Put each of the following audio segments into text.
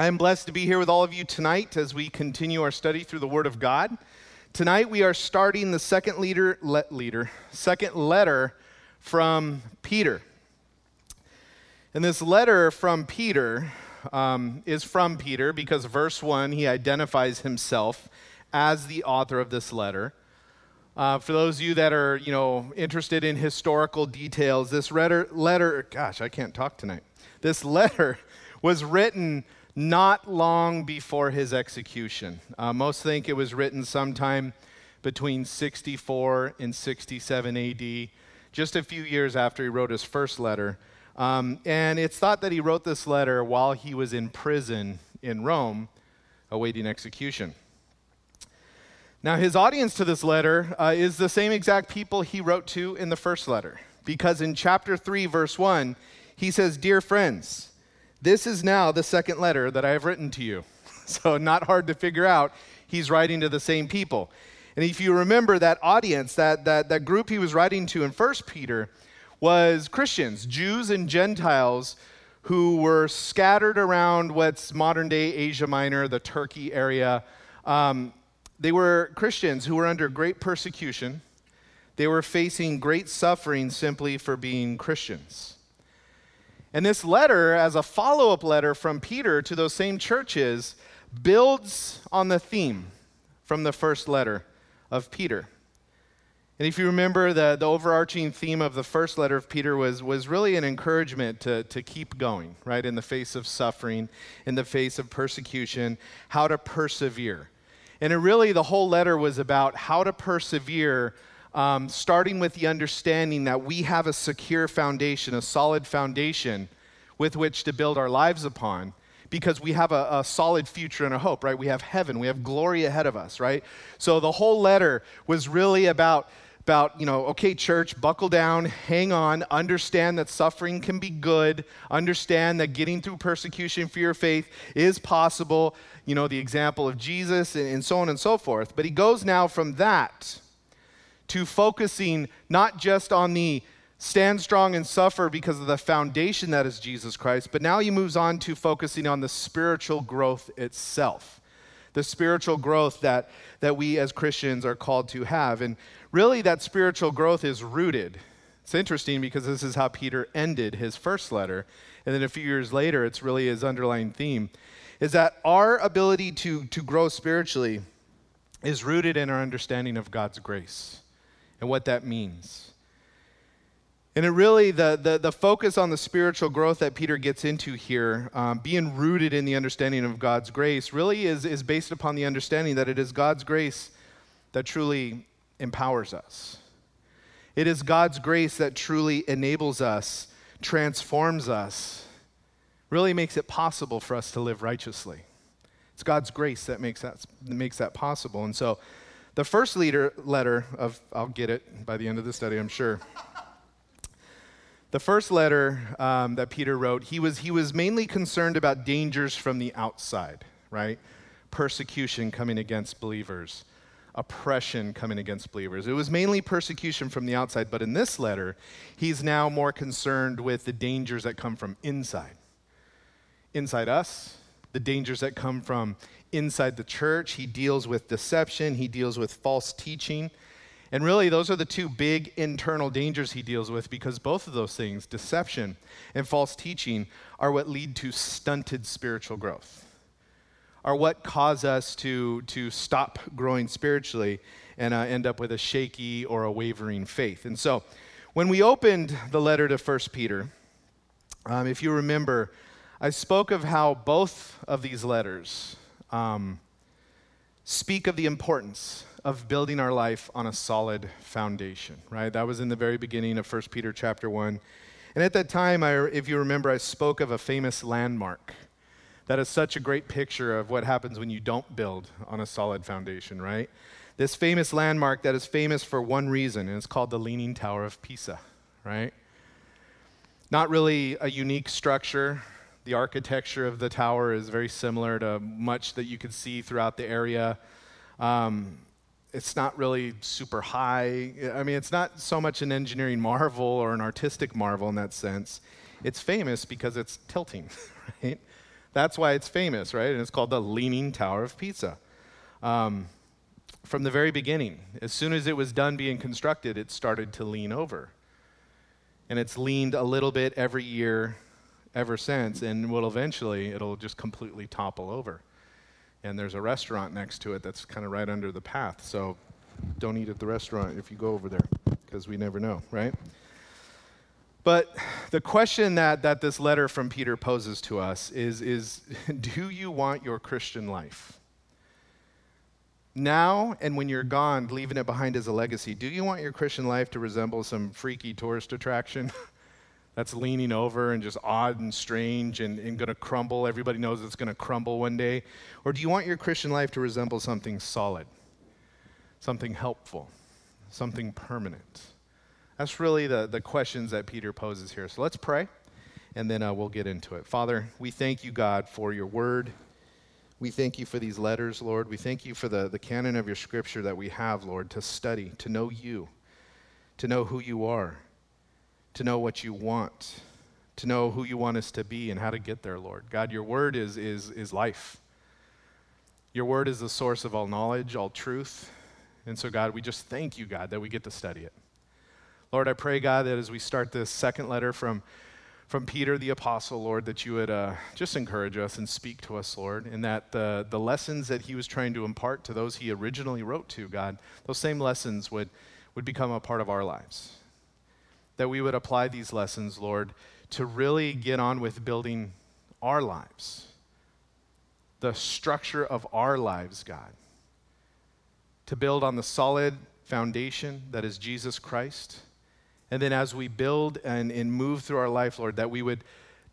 I am blessed to be here with all of you tonight as we continue our study through the Word of God. Tonight we are starting the second leader, le- leader, second letter from Peter. And this letter from Peter um, is from Peter because verse one he identifies himself as the author of this letter. Uh, for those of you that are, you know, interested in historical details, this letter, letter, gosh, I can't talk tonight. This letter was written not long before his execution. Uh, most think it was written sometime between 64 and 67 AD, just a few years after he wrote his first letter. Um, and it's thought that he wrote this letter while he was in prison in Rome, awaiting execution. Now, his audience to this letter uh, is the same exact people he wrote to in the first letter, because in chapter 3, verse 1, he says, Dear friends, this is now the second letter that I have written to you. So, not hard to figure out, he's writing to the same people. And if you remember that audience, that, that, that group he was writing to in 1 Peter was Christians, Jews and Gentiles who were scattered around what's modern day Asia Minor, the Turkey area. Um, they were Christians who were under great persecution. They were facing great suffering simply for being Christians. And this letter, as a follow up letter from Peter to those same churches, builds on the theme from the first letter of Peter. And if you remember, the, the overarching theme of the first letter of Peter was, was really an encouragement to, to keep going, right, in the face of suffering, in the face of persecution, how to persevere. And it really, the whole letter was about how to persevere um, starting with the understanding that we have a secure foundation, a solid foundation with which to build our lives upon because we have a, a, solid future and a hope, right? We have heaven, we have glory ahead of us, right? So the whole letter was really about about, you know, okay, church, buckle down, hang on, understand that suffering can be good, understand that getting through persecution for your faith is possible, you know, the example of Jesus and, and so on and so forth. But he goes now from that to focusing not just on the stand strong and suffer because of the foundation that is Jesus Christ, but now he moves on to focusing on the spiritual growth itself. The spiritual growth that, that we as Christians are called to have. And really, that spiritual growth is rooted. It's interesting because this is how Peter ended his first letter. And then a few years later, it's really his underlying theme is that our ability to, to grow spiritually is rooted in our understanding of God's grace and what that means. And it really, the, the, the focus on the spiritual growth that Peter gets into here, um, being rooted in the understanding of God's grace, really is, is based upon the understanding that it is God's grace that truly empowers us. It is God's grace that truly enables us, transforms us, really makes it possible for us to live righteously. It's God's grace that makes that, that makes that possible. And so, the first leader, letter of, I'll get it by the end of the study, I'm sure. The first letter um, that Peter wrote, he was, he was mainly concerned about dangers from the outside, right? Persecution coming against believers, oppression coming against believers. It was mainly persecution from the outside, but in this letter, he's now more concerned with the dangers that come from inside. Inside us, the dangers that come from inside the church. He deals with deception, he deals with false teaching. And really, those are the two big internal dangers he deals with because both of those things, deception and false teaching, are what lead to stunted spiritual growth, are what cause us to, to stop growing spiritually and uh, end up with a shaky or a wavering faith. And so, when we opened the letter to 1 Peter, um, if you remember, I spoke of how both of these letters, um, speak of the importance of building our life on a solid foundation, right? That was in the very beginning of 1 Peter chapter 1. And at that time, I, if you remember, I spoke of a famous landmark that is such a great picture of what happens when you don't build on a solid foundation, right? This famous landmark that is famous for one reason, and it's called the Leaning Tower of Pisa, right? Not really a unique structure, the architecture of the tower is very similar to much that you could see throughout the area. Um, it's not really super high. I mean, it's not so much an engineering marvel or an artistic marvel in that sense. It's famous because it's tilting, right? That's why it's famous, right? And it's called the Leaning Tower of Pisa. Um, from the very beginning, as soon as it was done being constructed, it started to lean over. And it's leaned a little bit every year ever since, and will eventually, it'll just completely topple over. And there's a restaurant next to it that's kind of right under the path. So don't eat at the restaurant if you go over there, because we never know, right? But the question that, that this letter from Peter poses to us is, is do you want your Christian life? Now and when you're gone, leaving it behind as a legacy, do you want your Christian life to resemble some freaky tourist attraction that's leaning over and just odd and strange and, and going to crumble? Everybody knows it's going to crumble one day. Or do you want your Christian life to resemble something solid, something helpful, something permanent? That's really the, the questions that Peter poses here. So let's pray, and then uh, we'll get into it. Father, we thank you, God, for your word. We thank you for these letters, Lord. We thank you for the, the canon of your scripture that we have, Lord, to study, to know you, to know who you are, to know what you want, to know who you want us to be and how to get there, Lord. God, your word is, is, is life. Your word is the source of all knowledge, all truth. And so, God, we just thank you, God, that we get to study it. Lord, I pray, God, that as we start this second letter from, from Peter the Apostle, Lord, that you would uh, just encourage us and speak to us, Lord, and that the, the lessons that he was trying to impart to those he originally wrote to, God, those same lessons would, would become a part of our lives. That we would apply these lessons, Lord, to really get on with building our lives, the structure of our lives, God, to build on the solid foundation that is Jesus Christ and then as we build and, and move through our life, Lord, that we would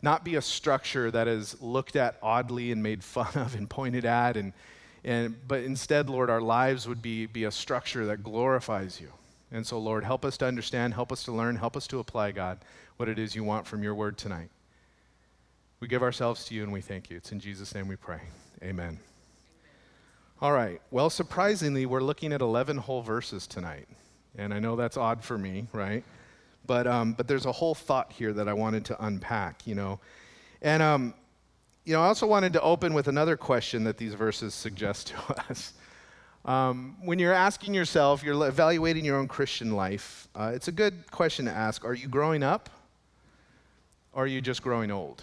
not be a structure that is looked at oddly and made fun of and pointed at, and, and, but instead, Lord, our lives would be, be a structure that glorifies you. And so, Lord, help us to understand, help us to learn, help us to apply, God, what it is you want from your word tonight. We give ourselves to you and we thank you. It's in Jesus' name we pray. Amen. All right. Well, surprisingly, we're looking at 11 whole verses tonight. And I know that's odd for me, right? But, um, but there's a whole thought here that I wanted to unpack, you know. And, um, you know, I also wanted to open with another question that these verses suggest to us. Um, when you're asking yourself, you're evaluating your own Christian life, uh, it's a good question to ask Are you growing up? Or are you just growing old?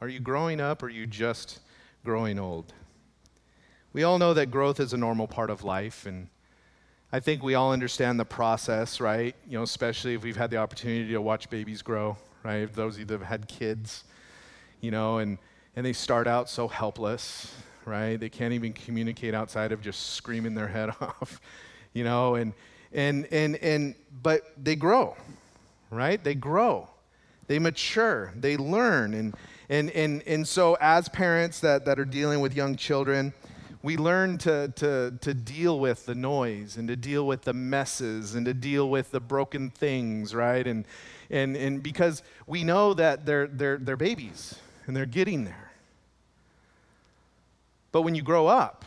Are you growing up or are you just growing old? We all know that growth is a normal part of life, and I think we all understand the process, right? You know, especially if we've had the opportunity to watch babies grow, right? Those of you that have had kids, you know, and, and they start out so helpless, right? They can't even communicate outside of just screaming their head off, you know, and, and, and, and, but they grow, right? They grow, they mature, they learn. And, and, and, and so, as parents that, that are dealing with young children, we learn to, to, to deal with the noise and to deal with the messes and to deal with the broken things, right? And, and, and because we know that they're, they're, they're babies and they're getting there. But when you grow up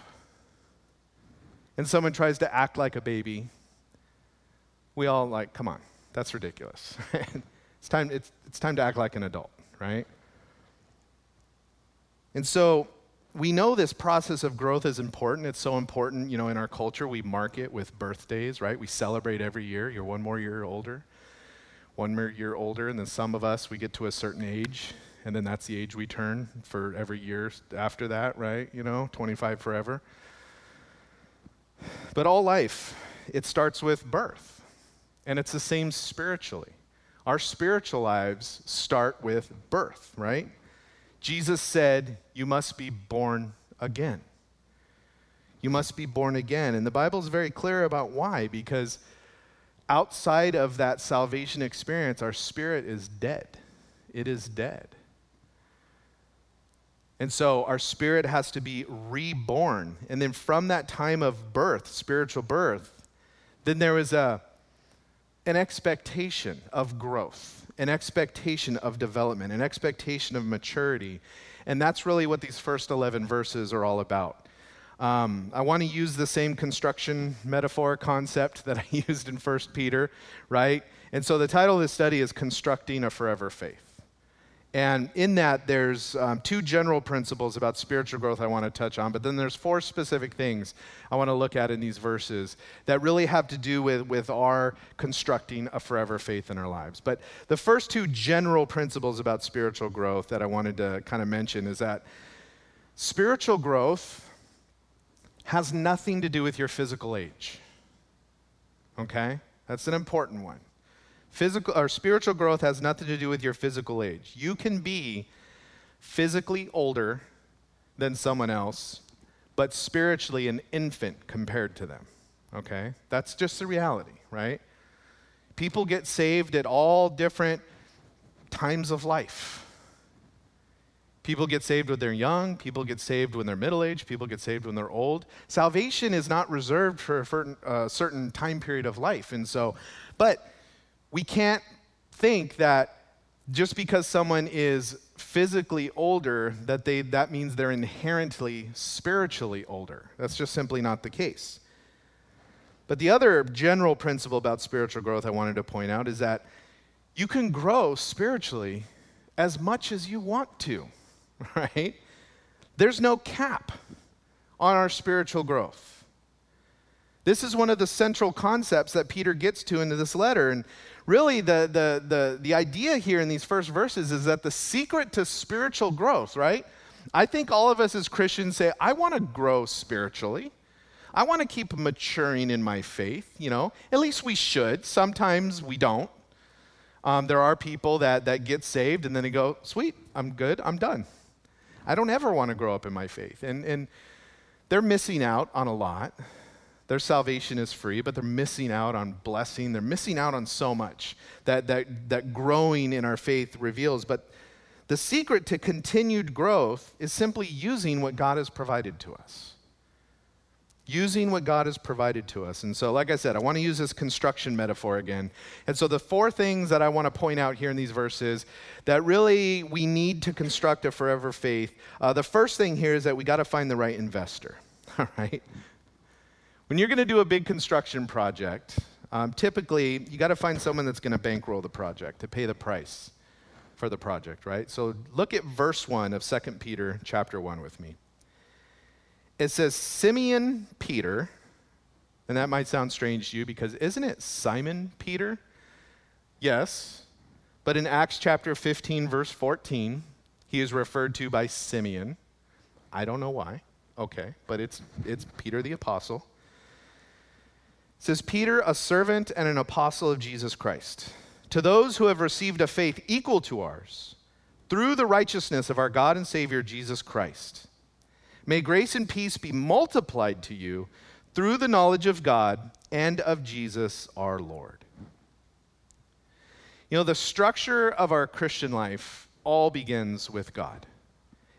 and someone tries to act like a baby, we all like, come on, that's ridiculous. it's, time, it's, it's time to act like an adult, right? And so we know this process of growth is important. It's so important, you know, in our culture. We mark it with birthdays, right? We celebrate every year. You're one more year older, one more year older, and then some of us, we get to a certain age, and then that's the age we turn for every year after that, right? You know, 25 forever. But all life, it starts with birth, and it's the same spiritually. Our spiritual lives start with birth, right? Jesus said, You must be born again. You must be born again. And the Bible is very clear about why, because outside of that salvation experience, our spirit is dead. It is dead. And so our spirit has to be reborn. And then from that time of birth, spiritual birth, then there was a, an expectation of growth an expectation of development, an expectation of maturity. And that's really what these first 11 verses are all about. Um, I want to use the same construction metaphor concept that I used in 1 Peter, right? And so the title of this study is Constructing a Forever Faith. And in that, there's um, two general principles about spiritual growth I want to touch on, but then there's four specific things I want to look at in these verses that really have to do with, with our constructing a forever faith in our lives. But the first two general principles about spiritual growth that I wanted to kind of mention is that spiritual growth has nothing to do with your physical age. Okay? That's an important one. Physical or spiritual growth has nothing to do with your physical age. You can be physically older than someone else, but spiritually an infant compared to them. Okay? That's just the reality, right? People get saved at all different times of life. People get saved when they're young, people get saved when they're middle aged, people get saved when they're old. Salvation is not reserved for a certain, uh, certain time period of life. And so, but we can't think that just because someone is physically older that they that means they're inherently spiritually older. That's just simply not the case. But the other general principle about spiritual growth i wanted to point out is that you can grow spiritually as much as you want to right? There's no cap on our spiritual growth. This is one of the central concepts that peter gets to into this letter and really the, the, the, the idea here in these first verses is that the secret to spiritual growth, right? I think all of us as Christians say, I want to grow spiritually. I want to keep maturing in my faith, you know. At least we should. Sometimes we don't. Um, there are people that, that get saved and then they go, sweet, I'm good, I'm done. I don't ever want to grow up in my faith. And, and they're missing out on a lot. Their salvation is free, but they're missing out on blessing. They're missing out on so much that, that, that growing in our faith reveals. But the secret to continued growth is simply using what God has provided to us. Using what God has provided to us. And so, like I said, I want to use this construction metaphor again. And so, the four things that I want to point out here in these verses that really we need to construct a forever faith uh, the first thing here is that we got to find the right investor. All right? When you're going to do a big construction project, um, typically you got to find someone that's going to bankroll the project to pay the price for the project, right? So look at verse 1 of 2 Peter chapter 1 with me. It says, Simeon Peter, and that might sound strange to you because isn't it Simon Peter? Yes. But in Acts chapter 15, verse 14, he is referred to by Simeon. I don't know why. Okay, but it's, it's Peter the apostle says Peter, a servant and an apostle of Jesus Christ, to those who have received a faith equal to ours, through the righteousness of our God and Savior Jesus Christ. May grace and peace be multiplied to you through the knowledge of God and of Jesus our Lord. You know, the structure of our Christian life all begins with God.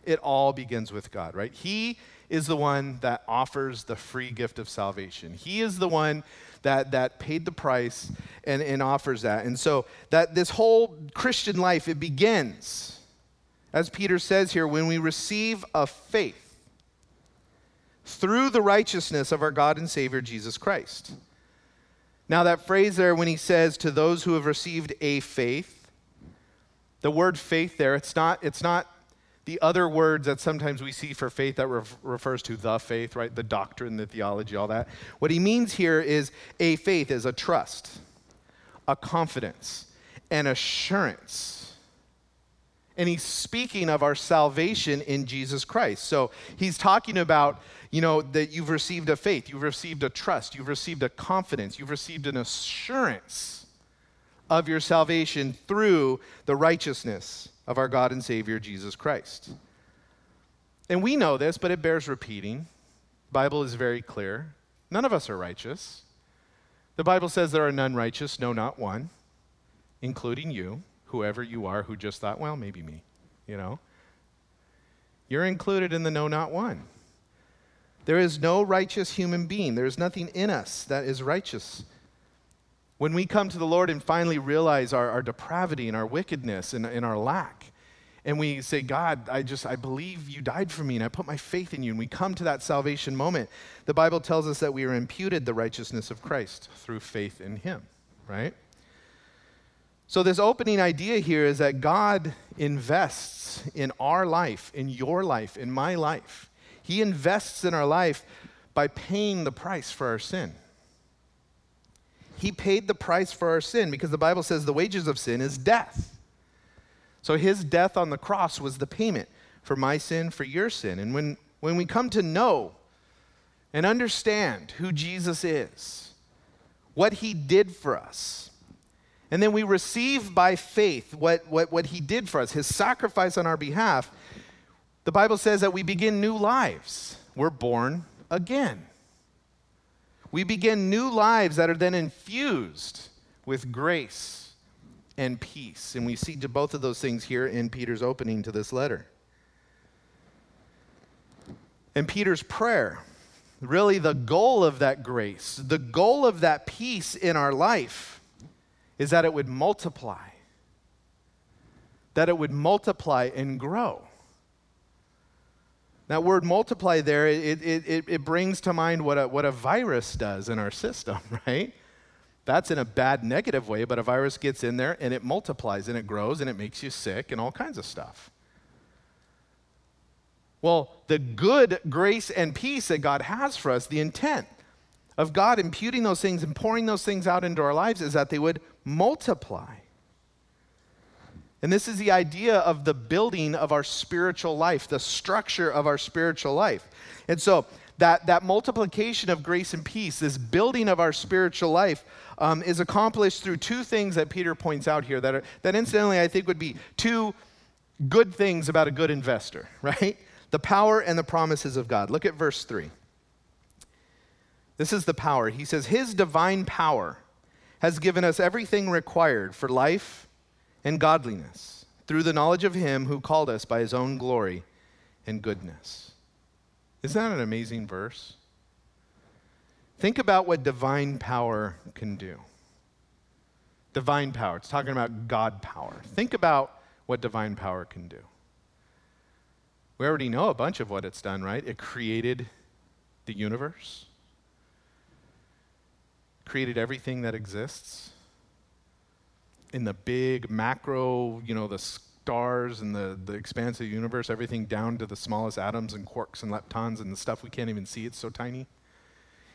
It all begins with God, right? He is the one that offers the free gift of salvation. He is the one that, that paid the price and, and offers that. And so that this whole Christian life, it begins, as Peter says here, when we receive a faith through the righteousness of our God and Savior Jesus Christ. Now, that phrase there, when he says to those who have received a faith, the word faith there, it's not, it's not the other words that sometimes we see for faith that ref- refers to the faith, right? The doctrine, the theology, all that. What he means here is a faith is a trust, a confidence, an assurance. And he's speaking of our salvation in Jesus Christ. So he's talking about, you know, that you've received a faith, you've received a trust, you've received a confidence, you've received an assurance of your salvation through the righteousness of our God and Savior Jesus Christ. And we know this, but it bears repeating. The Bible is very clear. None of us are righteous. The Bible says there are none righteous, no, not one, including you, whoever you are who just thought, well, maybe me, you know. You're included in the no, not one. There is no righteous human being. There is nothing in us that is righteous. When we come to the Lord and finally realize our, our depravity and our wickedness and, and our lack, and we say, God, I just, I believe you died for me and I put my faith in you, and we come to that salvation moment, the Bible tells us that we are imputed the righteousness of Christ through faith in him, right? So, this opening idea here is that God invests in our life, in your life, in my life. He invests in our life by paying the price for our sin. He paid the price for our sin because the Bible says the wages of sin is death. So his death on the cross was the payment for my sin, for your sin. And when, when we come to know and understand who Jesus is, what he did for us, and then we receive by faith what, what, what he did for us, his sacrifice on our behalf, the Bible says that we begin new lives. We're born again. We begin new lives that are then infused with grace and peace. And we see to both of those things here in Peter's opening to this letter. And Peter's prayer, really the goal of that grace, the goal of that peace in our life, is that it would multiply, that it would multiply and grow. That word multiply there, it, it, it, brings to mind what a, what a virus does in our system, right? That's in a bad negative way, but a virus gets in there and it multiplies and it grows and it makes you sick and all kinds of stuff. Well, the good grace and peace that God has for us, the intent of God imputing those things and pouring those things out into our lives is that they would multiply. And this is the idea of the building of our spiritual life, the structure of our spiritual life. And so that, that multiplication of grace and peace, this building of our spiritual life, um, is accomplished through two things that Peter points out here that, are, that incidentally I think would be two good things about a good investor, right? The power and the promises of God. Look at verse 3. This is the power. He says, His divine power has given us everything required for life and godliness through the knowledge of him who called us by his own glory and goodness. Isn't that an amazing verse? Think about what divine power can do. Divine power, it's talking about God power. Think about what divine power can do. We already know a bunch of what it's done, right? It created the universe, created everything that exists in the big macro, you know, the stars and the, the expanse of the universe, everything down to the smallest atoms and quarks and leptons and the stuff we can't even see, it's so tiny.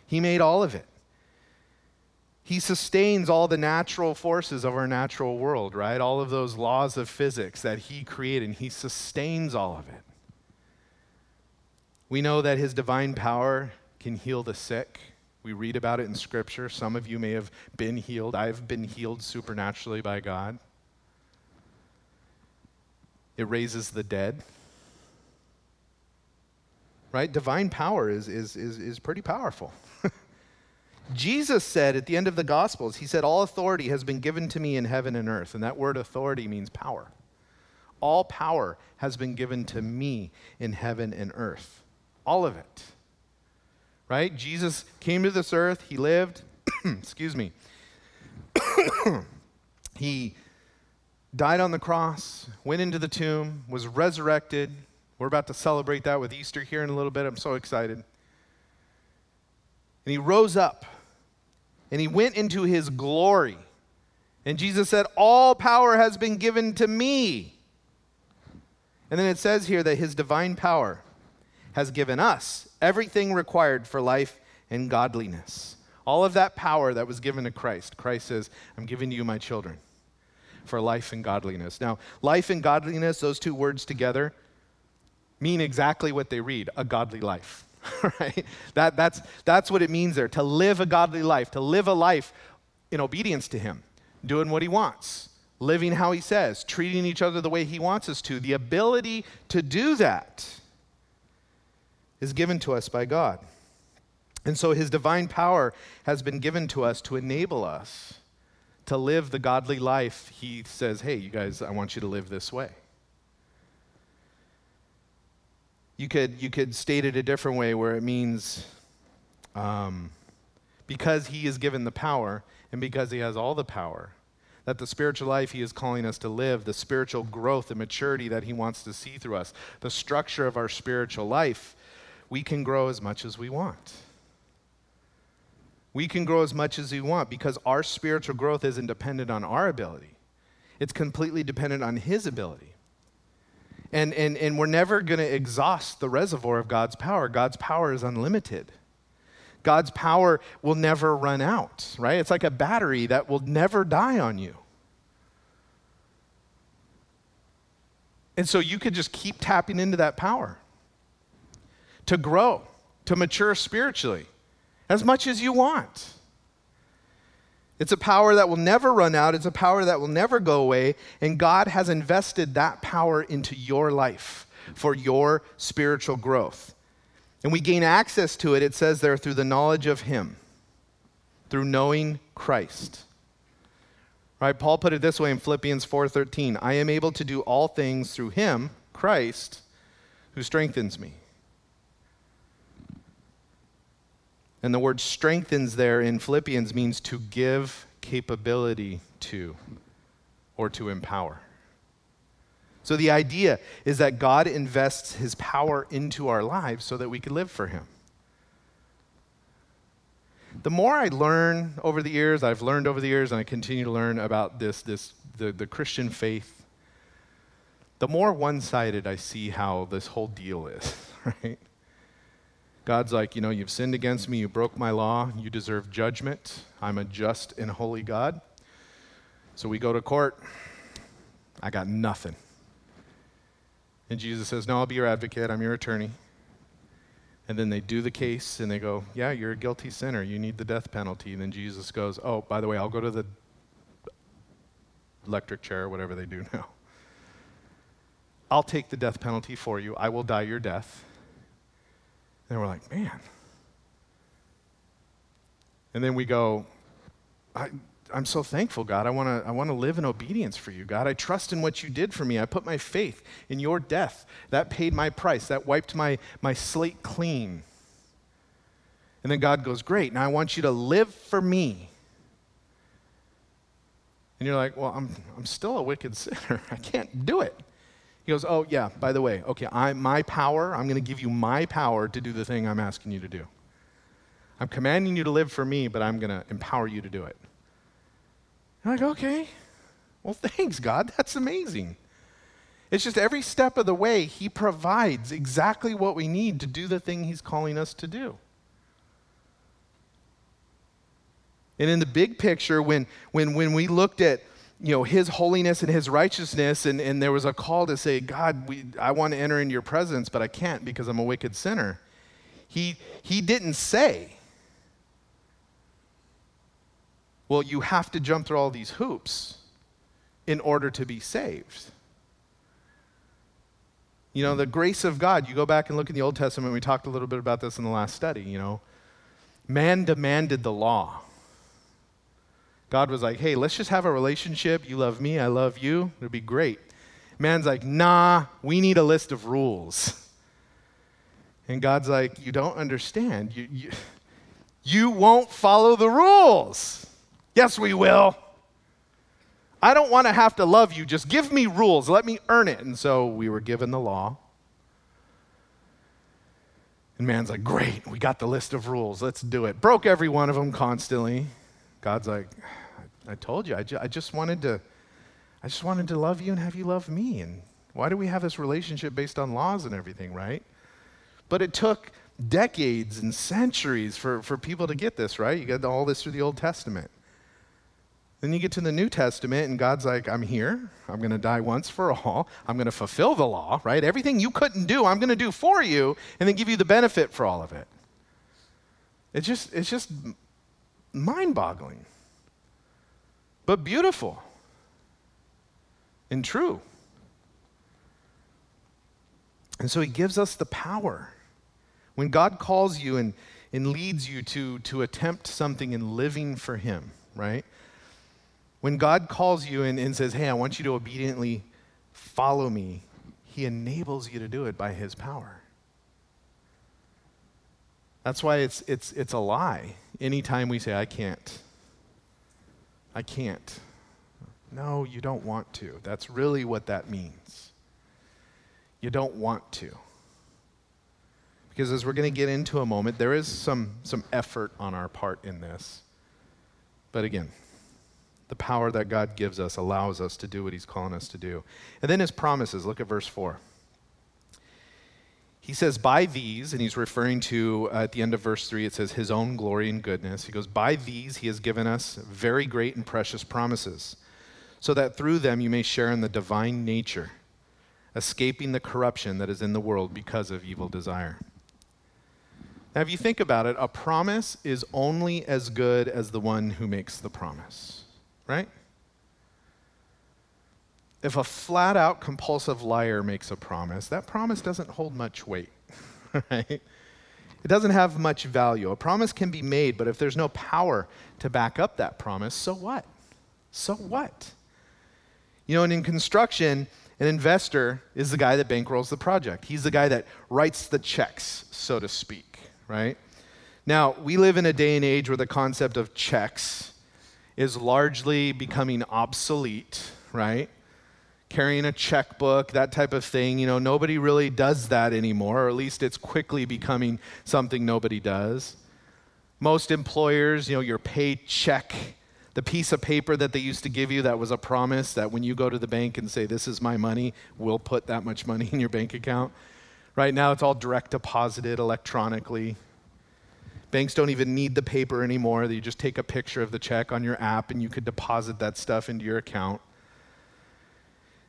He made all of it. He sustains all the natural forces of our natural world, right? All of those laws of physics that He created, and He sustains all of it. We know that His divine power can heal the sick we read about it in Scripture. Some of you may have been healed. I've been healed supernaturally by God. It raises the dead. Right? Divine power is, is, is, is pretty powerful. Jesus said at the end of the Gospels, He said, All authority has been given to me in heaven and earth. And that word authority means power. All power has been given to me in heaven and earth. All of it right? Jesus came to this earth, he lived, excuse me, he died on the cross, went into the tomb, was resurrected. We're about to celebrate that with Easter here in a little bit. I'm so excited. And he rose up and he went into his glory. And Jesus said, All power has been given to me. And then it says here that his divine power has given us everything required for life and godliness. All of that power that was given to Christ. Christ says, I'm giving you my children for life and godliness. Now, life and godliness, those two words together, mean exactly what they read a godly life. right? That, that's, that's what it means there to live a godly life, to live a life in obedience to Him, doing what He wants, living how He says, treating each other the way He wants us to. The ability to do that is given to us by God. And so his divine power has been given to us to enable us to live the godly life. He says, hey, you guys, I want you to live this way. You could, you could state it a different way where it means um, because he is given the power and because he has all the power, that the spiritual life he is calling us to live, the spiritual growth and maturity that he wants to see through us, the structure of our spiritual life we can grow as much as we want. We can grow as much as we want because our spiritual growth isn't dependent on our ability. it's completely dependent on His ability. And, and, and we're never going to exhaust the reservoir of God's power. God's power is unlimited. God's power will never run out, right? It's like a battery that will never die on you. And so you could just keep tapping into that power to grow, to mature spiritually, as much as you want. It's a power that will never run out, it's a power that will never go away, and God has invested that power into your life for your spiritual growth. And we gain access to it, it says there, through the knowledge of Him, through knowing Christ. Right? Paul put it this way in Philippians 4:13, I am able to do all things through him, Christ, who strengthens me. And the word strengthens there in Philippians means to give capability to or to empower. So the idea is that God invests his power into our lives so that we can live for him. The more I learn over the years, I've learned over the years, and I continue to learn about this, this the, the Christian faith, the more one sided I see how this whole deal is, right? God's like, you know, you've sinned against me, you broke my law, you deserve judgment. I'm a just and holy God. So we go to court. I got nothing. And Jesus says, No, I'll be your advocate. I'm your attorney. And then they do the case and they go, Yeah, you're a guilty sinner. You need the death penalty. And then Jesus goes, Oh, by the way, I'll go to the electric chair, or whatever they do now. I'll take the death penalty for you. I will die your death. And we're like, man. And then we go, I, am so thankful, God. I want to I wanna live in obedience for you, God. I trust in what you did for me. I put my faith in your death. That paid my price, that wiped my, my slate clean. And then God goes, Great, now I want you to live for me. And you're like, Well, I'm, I'm still a wicked sinner. I can't do it. He goes, Oh, yeah, by the way, okay, I, my power, I'm going to give you my power to do the thing I'm asking you to do. I'm commanding you to live for me, but I'm going to empower you to do it. I'm like, okay, well, thanks, God. That's amazing. It's just every step of the way, He provides exactly what we need to do the thing He's calling us to do. And in the big picture, when, when, when we looked at you know, his holiness and his righteousness, and, and there was a call to say, God, we, I want to enter into your presence, but I can't because I'm a wicked sinner. He, he didn't say, well, you have to jump through all these hoops in order to be saved. You know, the grace of God, you go back and look in the Old Testament, we talked a little bit about this in the last study, you know. Man demanded the law. God was like, hey, let's just have a relationship. You love me, I love you. It'd be great. Man's like, nah, we need a list of rules. And God's like, you don't understand. You, you, you won't follow the rules. Yes, we will. I don't want to have to love you. Just give me rules. Let me earn it. And so we were given the law. And man's like, great, we got the list of rules. Let's do it. Broke every one of them constantly. God's like, I told you, I, ju- I just wanted to, I just wanted to love you and have you love me. And why do we have this relationship based on laws and everything, right? But it took decades and centuries for, for people to get this, right? You get all this through the Old Testament. Then you get to the New Testament, and God's like, I'm here. I'm going to die once for all. I'm going to fulfill the law, right? Everything you couldn't do, I'm going to do for you, and then give you the benefit for all of it. It's just, it's just mind boggling but beautiful and true. And so he gives us the power. When God calls you and, and leads you to, to attempt something in living for him, right? When God calls you and, and says, hey, I want you to obediently follow me, he enables you to do it by his power. That's why it's, it's, it's a lie anytime we say, I can't. I can't. No, you don't want to. That's really what that means. You don't want to. Because as we're going to get into a moment, there is some, some effort on our part in this. But again, the power that God gives us allows us to do what He's calling us to do. And then His promises. Look at verse 4. He says, By these, and he's referring to uh, at the end of verse 3, it says, His own glory and goodness. He goes, By these He has given us very great and precious promises, so that through them you may share in the divine nature, escaping the corruption that is in the world because of evil desire. Now, if you think about it, a promise is only as good as the one who makes the promise, right? If a flat out compulsive liar makes a promise, that promise doesn't hold much weight, right? It doesn't have much value. A promise can be made, but if there's no power to back up that promise, so what? So what? You know, and in construction, an investor is the guy that bankrolls the project. He's the guy that writes the checks, so to speak right? Now, we live in a day and age where the concept of checks is largely becoming obsolete, right? Carrying a checkbook, that type of thing, you know, nobody really does that anymore, or at least it's quickly becoming something nobody does. Most employers, you know, your paycheck, the piece of paper that they used to give you that was a promise that when you go to the bank and say, This is my money, we'll put that much money in your bank account. Right now, it's all direct deposited electronically. Banks don't even need the paper anymore. You just take a picture of the check on your app and you could deposit that stuff into your account.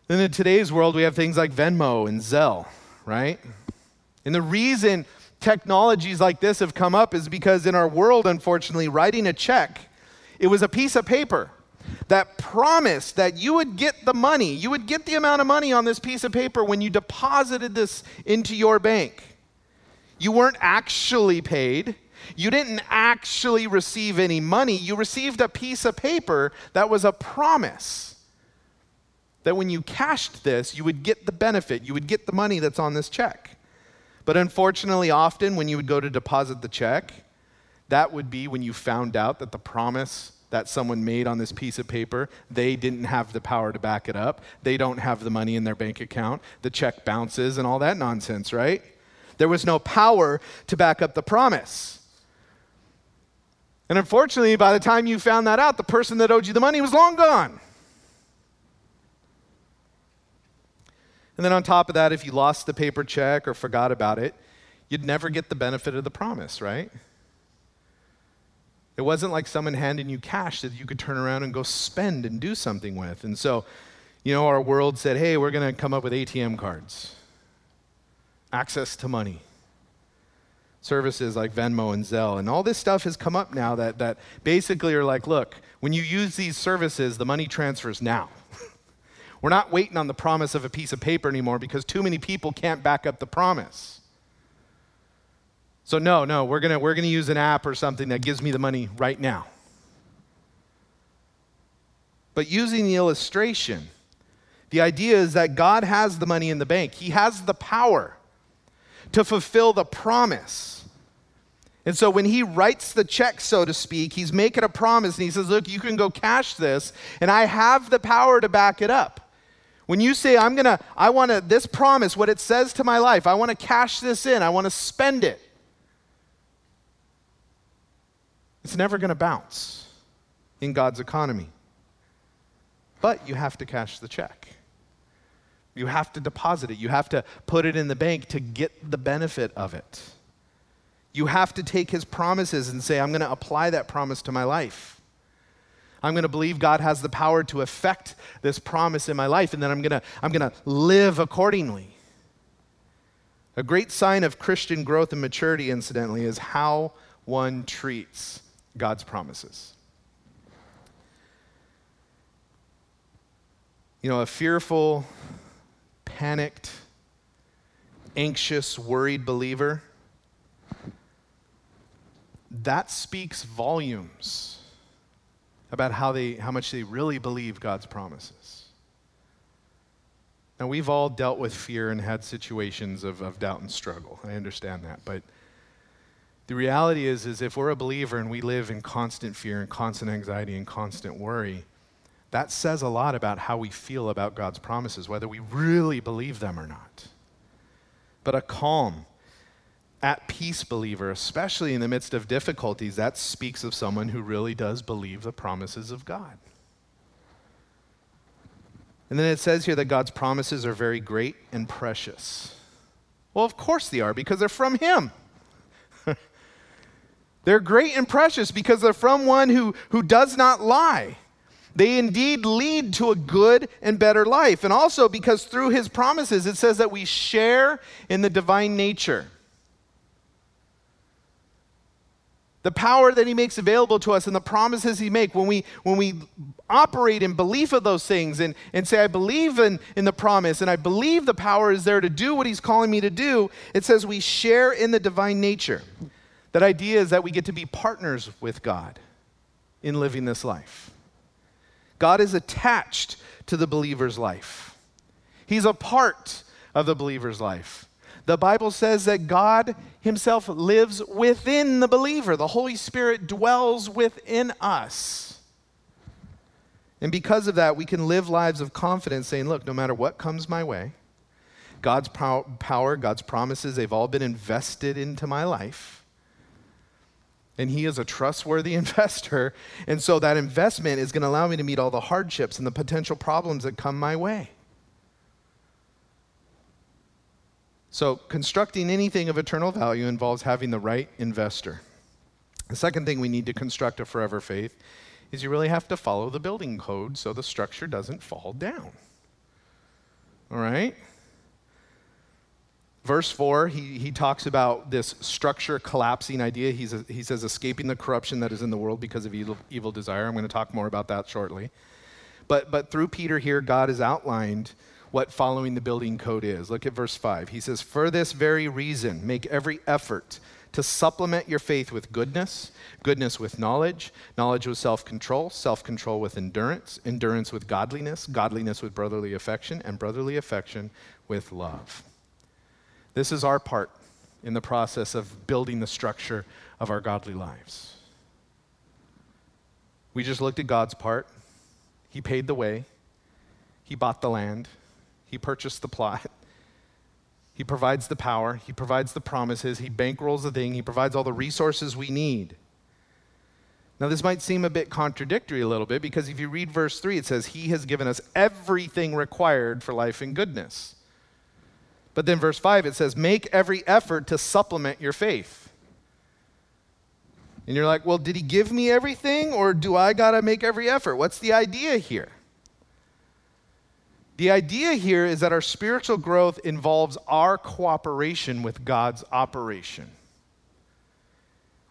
Then in today's world, we have things like Venmo and Zelle, right? And the reason technologies like this have come up is because in our world, unfortunately, writing a check, it was a piece of paper that promised that you would get the money, you would get the amount of money on this piece of paper when you deposited this into your bank. You weren't actually paid. You didn't actually receive any money. You received a piece of paper that was a promise that when you cashed this, you would get the benefit, you would get the money that's on this check. But unfortunately, often when you would go to deposit the check, that would be when you found out that the promise that someone made on this piece of paper, they didn't have the power to back it up. They don't have the money in their bank account. The check bounces and all that nonsense, right? There was no power to back up the promise. And unfortunately, by the time you found that out, the person that owed you the money was long gone. And then on top of that, if you lost the paper check or forgot about it, you'd never get the benefit of the promise, right? It wasn't like someone handing you cash that you could turn around and go spend and do something with. And so, you know, our world said, hey, we're going to come up with ATM cards, access to money, services like Venmo and Zelle. And all this stuff has come up now that, that basically are like, look, when you use these services, the money transfers now. we're not waiting on the promise of a piece of paper anymore because too many people can't back up the promise. So, no, no, we're going we're going to use an app or something that gives me the money right now. But using the illustration, the idea is that God has the money in the bank, He has the power to fulfill the promise. And so when he writes the check, so to speak, he's making a promise and he says, Look, you can go cash this, and I have the power to back it up. When you say, I'm gonna, I wanna, this promise, what it says to my life, I wanna cash this in, I wanna spend it. It's never going to bounce in God's economy. But you have to cash the check. You have to deposit it. You have to put it in the bank to get the benefit of it. You have to take his promises and say, I'm going to apply that promise to my life. I'm going to believe God has the power to effect this promise in my life, and then I'm going to, I'm going to live accordingly. A great sign of Christian growth and maturity, incidentally, is how one treats God's promises. You know, a fearful, panicked, anxious, worried believer, that speaks volumes about how, they, how much they really believe God's promises. Now, we've all dealt with fear and had situations of, of doubt and struggle. I understand that. But the reality is, is if we're a believer and we live in constant fear and constant anxiety and constant worry, that says a lot about how we feel about God's promises, whether we really believe them or not. But a calm, at peace believer, especially in the midst of difficulties, that speaks of someone who really does believe the promises of God. And then it says here that God's promises are very great and precious. Well, of course they are, because they're from Him. they're great and precious because they're from one who, who does not lie. They indeed lead to a good and better life. And also because through His promises, it says that we share in the divine nature. The power that he makes available to us and the promises he makes when we when we operate in belief of those things and, and say i believe in, in the promise and i believe the power is there to do what he's calling me to do it says we share in the divine nature. That idea is that we get to be partners with god in living this life. God is attached to the believer's life. He's a part of the believer's life the Bible says that God Himself lives within the believer, the Holy Spirit dwells within us. And because of that, we can live lives of confidence, saying, Look, no matter what comes my way, God's power, God's promises, they've all been invested into my life. And he is a trustworthy investor. And so that investment is going to allow me to meet all the hardships and the potential problems that come my way. So, constructing anything of eternal value involves having the right investor. The second thing we need to construct a forever faith is you really have to follow the building code so the structure doesn't fall down. All right? Verse 4, he, he talks about this structure collapsing idea. He's a, he says, escaping the corruption that is in the world because of evil, evil desire. I'm going to talk more about that shortly. But, but through Peter here, God has outlined what following the building code is. Look at verse 5. He says, For this very reason, make every effort to supplement your faith with goodness, goodness with knowledge, knowledge with self control, self control with endurance, endurance with godliness, godliness with brotherly affection, and brotherly affection with love. This is our part in the process of building the structure of our godly lives. We just looked at God's part. He paid the way, He bought the land, he purchased the plot. He provides the power. He provides the promises. He bankrolls the thing. He provides all the resources we need. Now, this might seem a bit contradictory a little bit because if you read verse 3, it says, He has given us everything required for life and goodness. But then verse 5, it says, Make every effort to supplement your faith. And you're like, Well, did He give me everything or do I got to make every effort? What's the idea here? The idea here is that our spiritual growth involves our cooperation with God's operation.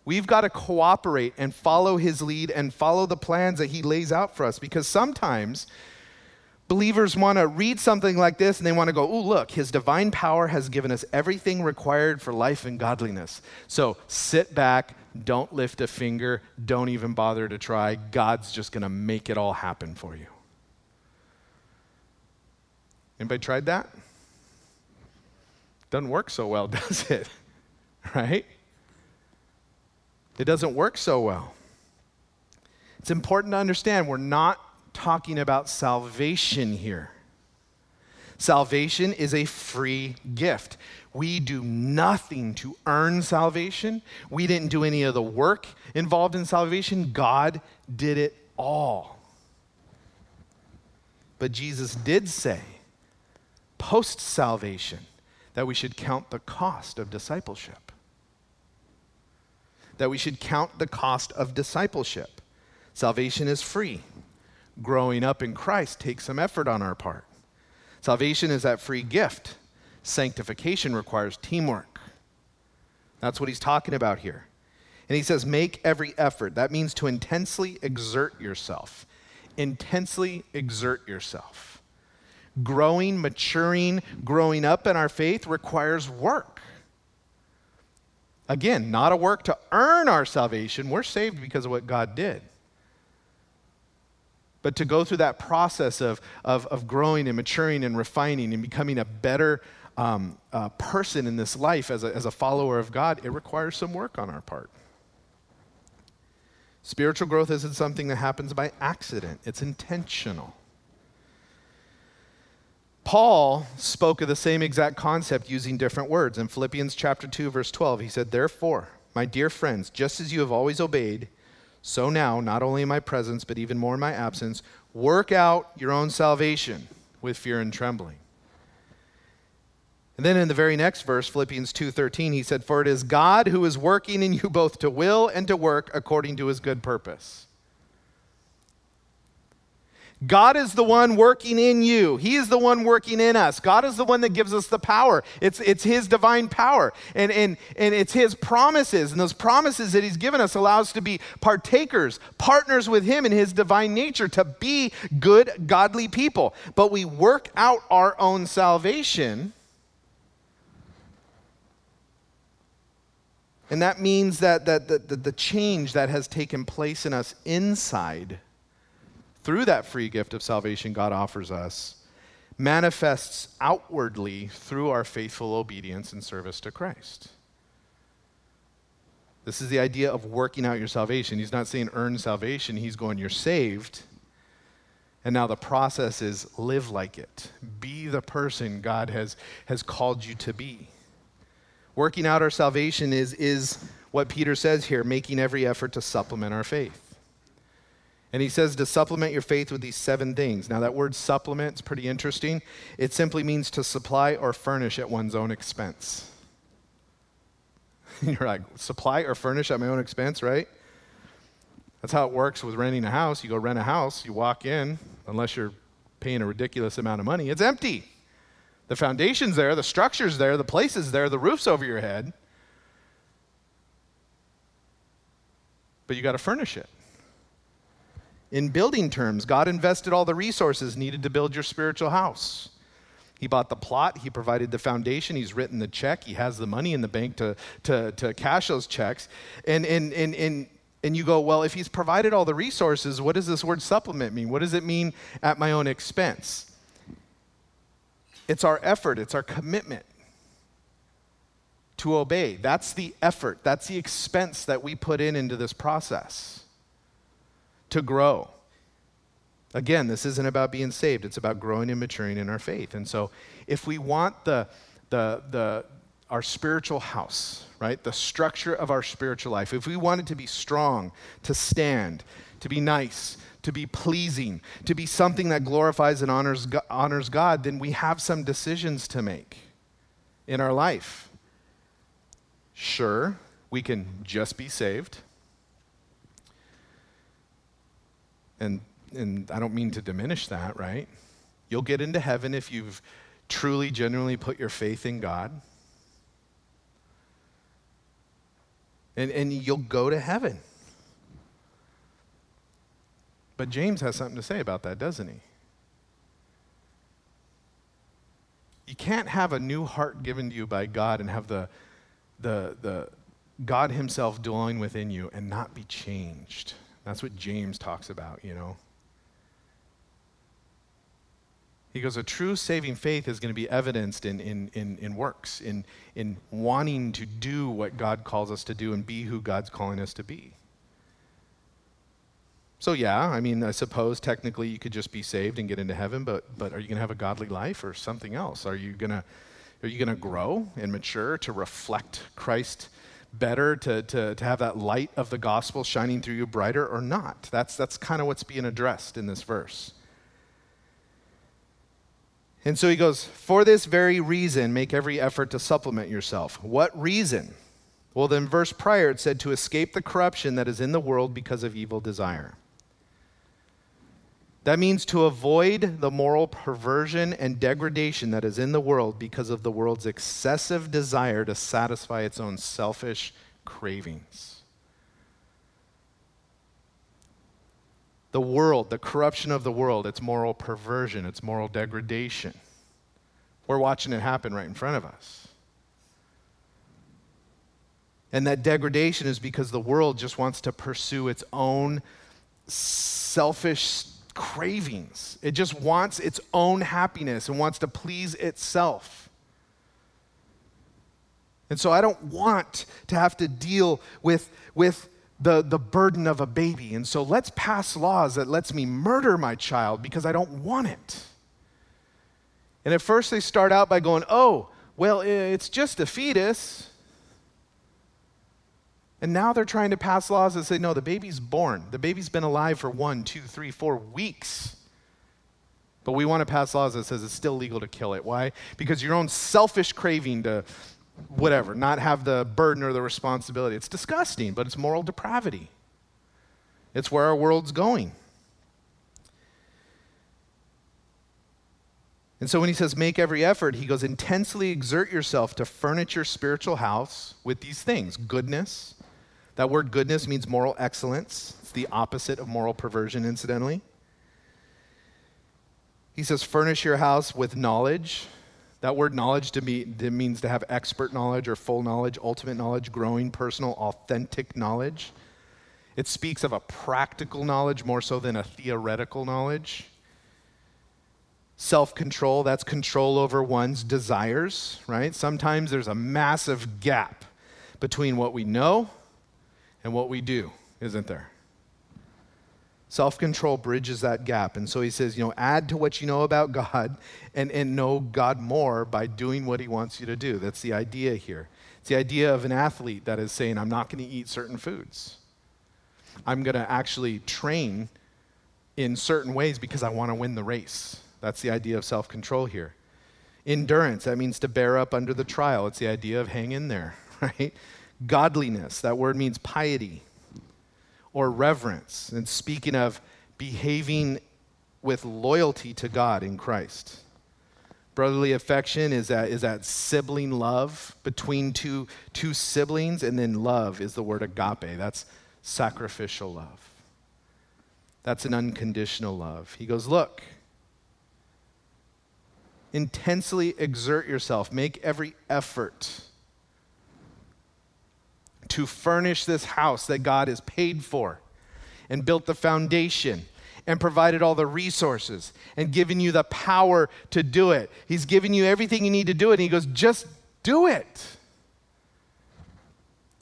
We've got to cooperate and follow his lead and follow the plans that he lays out for us because sometimes believers want to read something like this and they want to go, oh, look, his divine power has given us everything required for life and godliness. So sit back, don't lift a finger, don't even bother to try. God's just going to make it all happen for you. Anybody tried that? Doesn't work so well, does it? right? It doesn't work so well. It's important to understand we're not talking about salvation here. Salvation is a free gift. We do nothing to earn salvation. We didn't do any of the work involved in salvation. God did it all. But Jesus did say, post salvation that we should count the cost of discipleship. That we should count the cost of discipleship. Salvation is free. Growing up in Christ takes some effort on our part. Salvation is that free gift. Sanctification requires teamwork. That's what he's talking about here. And he says, make every effort. That means to intensely exert yourself. Intensely exert yourself growing, maturing, growing up in our faith requires work. Again, not a work to earn our salvation. We're saved because of what God did. But to go through that process of, of, of growing and maturing and refining and becoming a better um, uh, person in this life as a, as a follower of God, it requires some work on our part. Spiritual growth isn't something that happens by accident, it's intentional. Paul spoke of the same exact concept using different words. In Philippians chapter 2 verse 12, he said, "Therefore, my dear friends, just as you have always obeyed, so now, not only in my presence but even more in my absence, work out your own salvation with fear and trembling. And then in the very next verse, Philippians 2:13, he said, "For it is God who is working in you both to will and to work according to his good purpose." God is the one working in you. He is the one working in us. God is the one that gives us the power. It's, it's His divine power. And, and, and it's His promises. And those promises that He's given us allow us to be partakers, partners with Him in His divine nature, to be good, godly people. But we work out our own salvation And that means that, that, that, that the change that has taken place in us inside through that free gift of salvation God offers us manifests outwardly through our faithful obedience and service to Christ. This is the idea of working out your salvation. He's not saying earn salvation, he's going, you're saved. And now the process is live like it. Be the person God has, has called you to be. Working out our salvation is, is what Peter says here, making every effort to supplement our faith. And he says to supplement your faith with these seven things. Now, that word supplement is pretty interesting. It simply means to supply or furnish at one's own expense. You're like, supply or furnish at my own expense, right? That's how it works with renting a house. You go rent a house, you walk in, unless you're paying a ridiculous amount of money, it's empty. The foundation's there, the structure's there, the place is there, the roof's over your head. But you got to furnish it. In building terms, God invested all the resources needed to build your spiritual house. He bought the plot, He provided the foundation, He's written the check, He has the money in the bank to, to, to cash those checks. And, and, and, and, and you go, well, if He's provided all the resources, what does this word supplement mean? What does it mean at my own expense? It's our effort, it's our commitment to obey. That's the effort, that's the expense that we put in into this process to grow. Again, this isn't about being saved, it's about growing and maturing in our faith. And so, if we want the, the, the, our spiritual house, right, the structure of our spiritual life, if we want it to be strong, to stand, to be nice, to be pleasing, to be something that glorifies and honors, honors God, then we have some decisions to make in our life. Sure, we can just be saved. And, and I don't mean to diminish that, right? You'll get into heaven if you've truly, genuinely put your faith in God. And, and you'll go to heaven. But James has something to say about that, doesn't he? You can't have a new heart given to you by God and have the, the, the God Himself dwelling within you and not be changed. That's what James talks about, you know. He goes, a true saving faith is going to be evidenced in, in, in, in works, in, in wanting to do what God calls us to do and be who God's calling us to be. So, yeah, I mean, I suppose technically you could just be saved and get into heaven, but, but are you going to have a godly life or something else? Are you going to are you going to grow and mature to reflect Christ better, to, to, to have that light of the gospel shining through you brighter or not? That's, that's kind of what's being addressed in this verse. And so he goes, For this very reason, make every effort to supplement yourself. What reason? Well, then, verse prior, it said, To escape the corruption that is in the world because of evil desire. That means to avoid the moral perversion and degradation that is in the world because of the world's excessive desire to satisfy its own selfish cravings. The world, the corruption of the world, its moral perversion, its moral degradation. We're watching it happen right in front of us. And that degradation is because the world just wants to pursue its own selfish cravings. It just wants its own happiness and wants to please itself. And so I don't want to have to deal with, with the, the burden of a baby. And so let's pass laws that lets me murder my child because I don't want it. And at first they start out by going, oh, well, it's just a fetus. And now they're trying to pass laws that say, no, the baby's born. The baby's been alive for one, two, three, four weeks. But we want to pass laws that says it's still legal to kill it. Why? Because your own selfish craving to whatever, not have the burden or the responsibility. It's disgusting, but it's moral depravity. It's where our world's going. And so when he says make every effort, he goes intensely exert yourself to furnish your spiritual house with these things goodness. That word goodness means moral excellence. It's the opposite of moral perversion, incidentally. He says, furnish your house with knowledge. That word knowledge to me means to have expert knowledge or full knowledge, ultimate knowledge, growing, personal, authentic knowledge. It speaks of a practical knowledge more so than a theoretical knowledge. Self control, that's control over one's desires, right? Sometimes there's a massive gap between what we know and what we do, isn't there? Self control bridges that gap. And so he says, you know, add to what you know about God and, and know God more by doing what he wants you to do. That's the idea here. It's the idea of an athlete that is saying, I'm not going to eat certain foods. I'm going to actually train in certain ways because I want to win the race. That's the idea of self control here. Endurance, that means to bear up under the trial. It's the idea of hang in there, right? Godliness, that word means piety or reverence. And speaking of behaving with loyalty to God in Christ. Brotherly affection is that, is that sibling love between two, two siblings, and then love is the word agape. That's sacrificial love. That's an unconditional love. He goes, Look, intensely exert yourself, make every effort to furnish this house that God has paid for and built the foundation and provided all the resources and given you the power to do it. He's given you everything you need to do it. And he goes, just do it.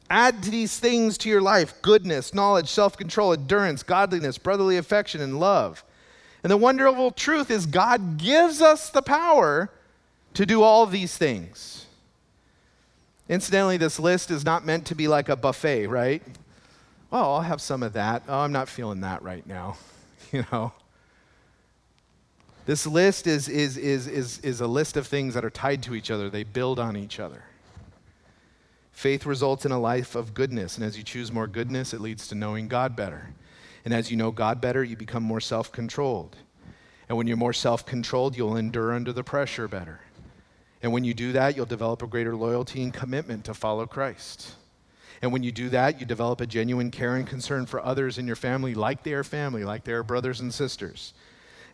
Add these things to your life goodness, knowledge, self control, endurance, godliness, brotherly affection, and love. And the wonderful truth is, God gives us the power to do all these things. Incidentally, this list is not meant to be like a buffet, right? Oh, I'll have some of that. Oh, I'm not feeling that right now. you know? This list is, is, is, is, is a list of things that are tied to each other, they build on each other. Faith results in a life of goodness, and as you choose more goodness, it leads to knowing God better. And as you know God better, you become more self controlled. And when you're more self controlled, you'll endure under the pressure better. And when you do that, you'll develop a greater loyalty and commitment to follow Christ. And when you do that, you develop a genuine care and concern for others in your family, like their family, like their brothers and sisters.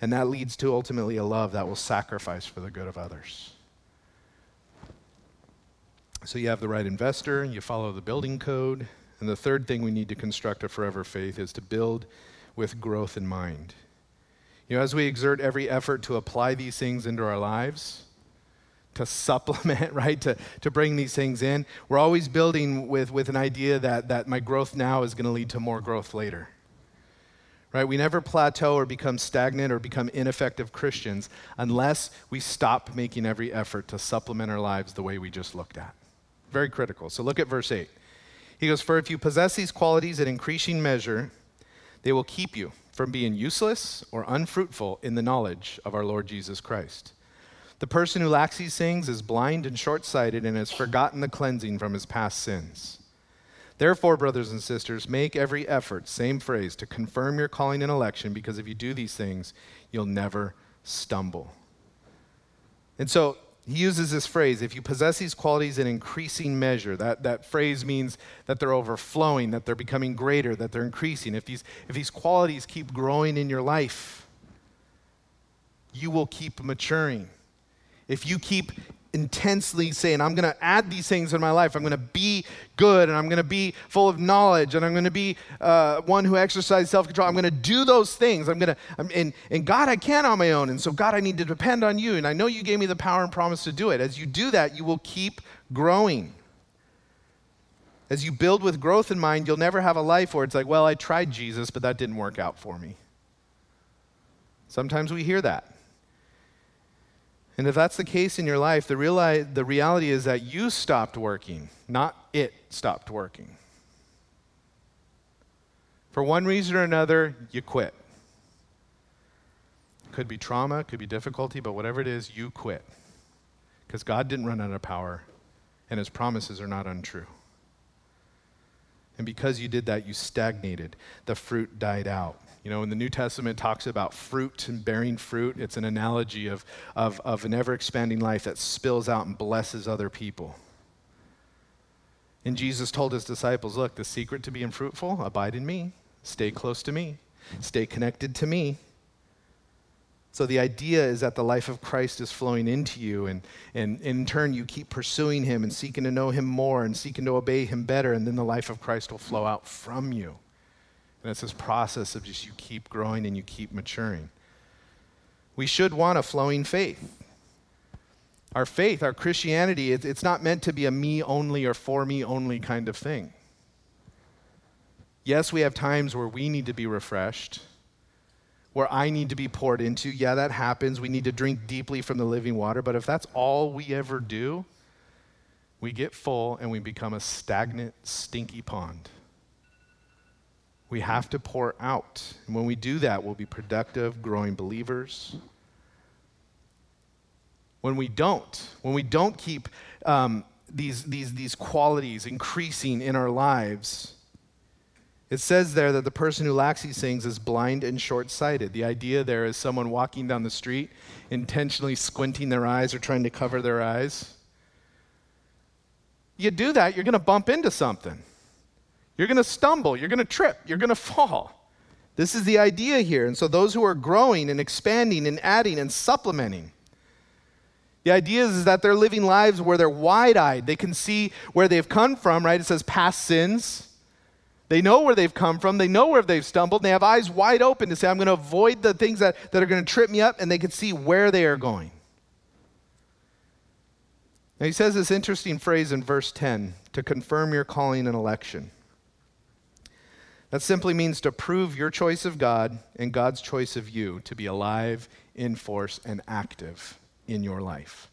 And that leads to ultimately a love that will sacrifice for the good of others. So you have the right investor, you follow the building code. And the third thing we need to construct a forever faith is to build with growth in mind. You know, as we exert every effort to apply these things into our lives, to supplement, right? To, to bring these things in. We're always building with, with an idea that, that my growth now is going to lead to more growth later. Right? We never plateau or become stagnant or become ineffective Christians unless we stop making every effort to supplement our lives the way we just looked at. Very critical. So look at verse 8. He goes, For if you possess these qualities in increasing measure, they will keep you from being useless or unfruitful in the knowledge of our Lord Jesus Christ. The person who lacks these things is blind and short sighted and has forgotten the cleansing from his past sins. Therefore, brothers and sisters, make every effort, same phrase, to confirm your calling and election, because if you do these things, you'll never stumble. And so he uses this phrase if you possess these qualities in increasing measure, that, that phrase means that they're overflowing, that they're becoming greater, that they're increasing. If these, if these qualities keep growing in your life, you will keep maturing if you keep intensely saying, I'm going to add these things in my life, I'm going to be good, and I'm going to be full of knowledge, and I'm going to be uh, one who exercises self control, I'm going to do those things. I'm going to, and, and God, I can't on my own. And so, God, I need to depend on you. And I know you gave me the power and promise to do it. As you do that, you will keep growing. As you build with growth in mind, you'll never have a life where it's like, well, I tried Jesus, but that didn't work out for me. Sometimes we hear that. And if that's the case in your life, the, reali- the reality is that you stopped working, not it stopped working. For one reason or another, you quit. could be trauma, could be difficulty, but whatever it is, you quit. Because God didn't run out of power, and his promises are not untrue. And because you did that, you stagnated. The fruit died out. You know, when the New Testament talks about fruit and bearing fruit, it's an analogy of, of, of an ever expanding life that spills out and blesses other people. And Jesus told his disciples, Look, the secret to being fruitful, abide in me, stay close to me, stay connected to me. So the idea is that the life of Christ is flowing into you, and, and in turn, you keep pursuing him and seeking to know him more and seeking to obey him better, and then the life of Christ will flow out from you. And it's this process of just you keep growing and you keep maturing. We should want a flowing faith. Our faith, our Christianity, it's not meant to be a me only or for me only kind of thing. Yes, we have times where we need to be refreshed where I need to be poured into. Yeah, that happens. We need to drink deeply from the living water. But if that's all we ever do, we get full and we become a stagnant, stinky pond. We have to pour out. And when we do that, we'll be productive, growing believers. When we don't, when we don't keep um, these, these, these qualities increasing in our lives, it says there that the person who lacks these things is blind and short sighted. The idea there is someone walking down the street intentionally squinting their eyes or trying to cover their eyes. You do that, you're going to bump into something. You're going to stumble, you're going to trip, you're going to fall. This is the idea here. And so, those who are growing and expanding and adding and supplementing, the idea is, is that they're living lives where they're wide eyed. They can see where they've come from, right? It says past sins. They know where they've come from. They know where they've stumbled. they have eyes wide open to say, I'm going to avoid the things that, that are going to trip me up, and they can see where they are going. Now, he says this interesting phrase in verse 10 to confirm your calling and election. That simply means to prove your choice of God and God's choice of you to be alive, in force, and active in your life.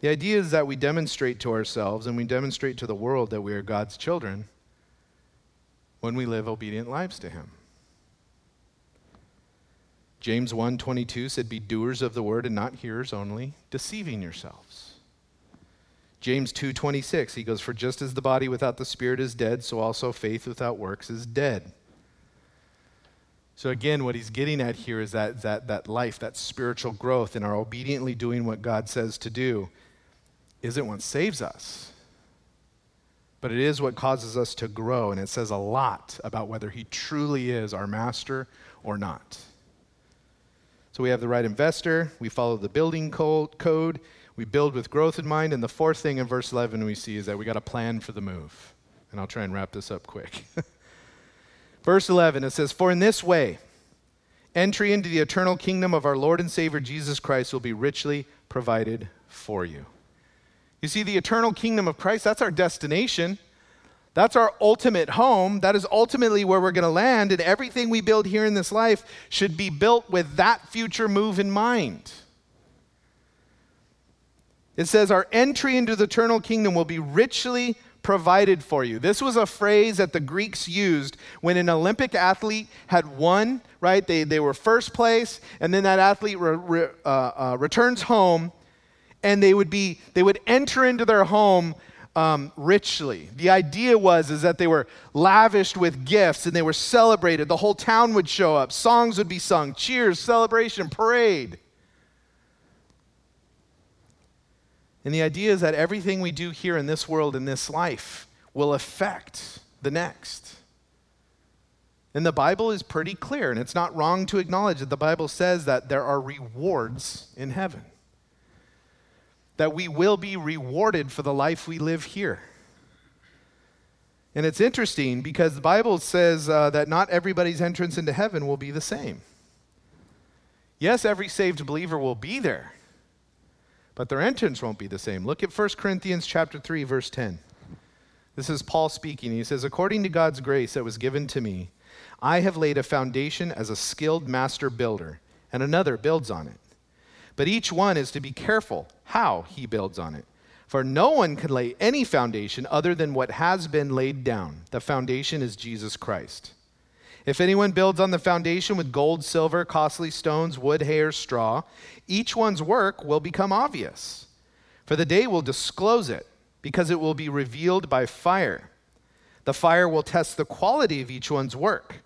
The idea is that we demonstrate to ourselves and we demonstrate to the world that we are God's children when we live obedient lives to him. James 1:22 said be doers of the word and not hearers only, deceiving yourselves. James 2:26 he goes for just as the body without the spirit is dead, so also faith without works is dead. So again what he's getting at here is that that that life, that spiritual growth in our obediently doing what God says to do isn't what saves us but it is what causes us to grow, and it says a lot about whether He truly is our master or not. So we have the right investor, we follow the building code, we build with growth in mind, and the fourth thing in verse 11 we see is that we got a plan for the move. And I'll try and wrap this up quick. verse 11, it says, For in this way, entry into the eternal kingdom of our Lord and Savior Jesus Christ will be richly provided for you. You see, the eternal kingdom of Christ, that's our destination. That's our ultimate home. That is ultimately where we're going to land. And everything we build here in this life should be built with that future move in mind. It says, Our entry into the eternal kingdom will be richly provided for you. This was a phrase that the Greeks used when an Olympic athlete had won, right? They, they were first place, and then that athlete re, re, uh, uh, returns home and they would be they would enter into their home um, richly. The idea was is that they were lavished with gifts and they were celebrated. The whole town would show up. Songs would be sung. Cheers, celebration, parade. And the idea is that everything we do here in this world, in this life, will affect the next. And the Bible is pretty clear, and it's not wrong to acknowledge that the Bible says that there are rewards in heaven that we will be rewarded for the life we live here. And it's interesting because the Bible says uh, that not everybody's entrance into heaven will be the same. Yes, every saved believer will be there, but their entrance won't be the same. Look at 1 Corinthians chapter 3 verse 10. This is Paul speaking. He says, "According to God's grace that was given to me, I have laid a foundation as a skilled master builder, and another builds on it. But each one is to be careful how he builds on it. For no one can lay any foundation other than what has been laid down. The foundation is Jesus Christ. If anyone builds on the foundation with gold, silver, costly stones, wood, hay, or straw, each one's work will become obvious. For the day will disclose it, because it will be revealed by fire. The fire will test the quality of each one's work.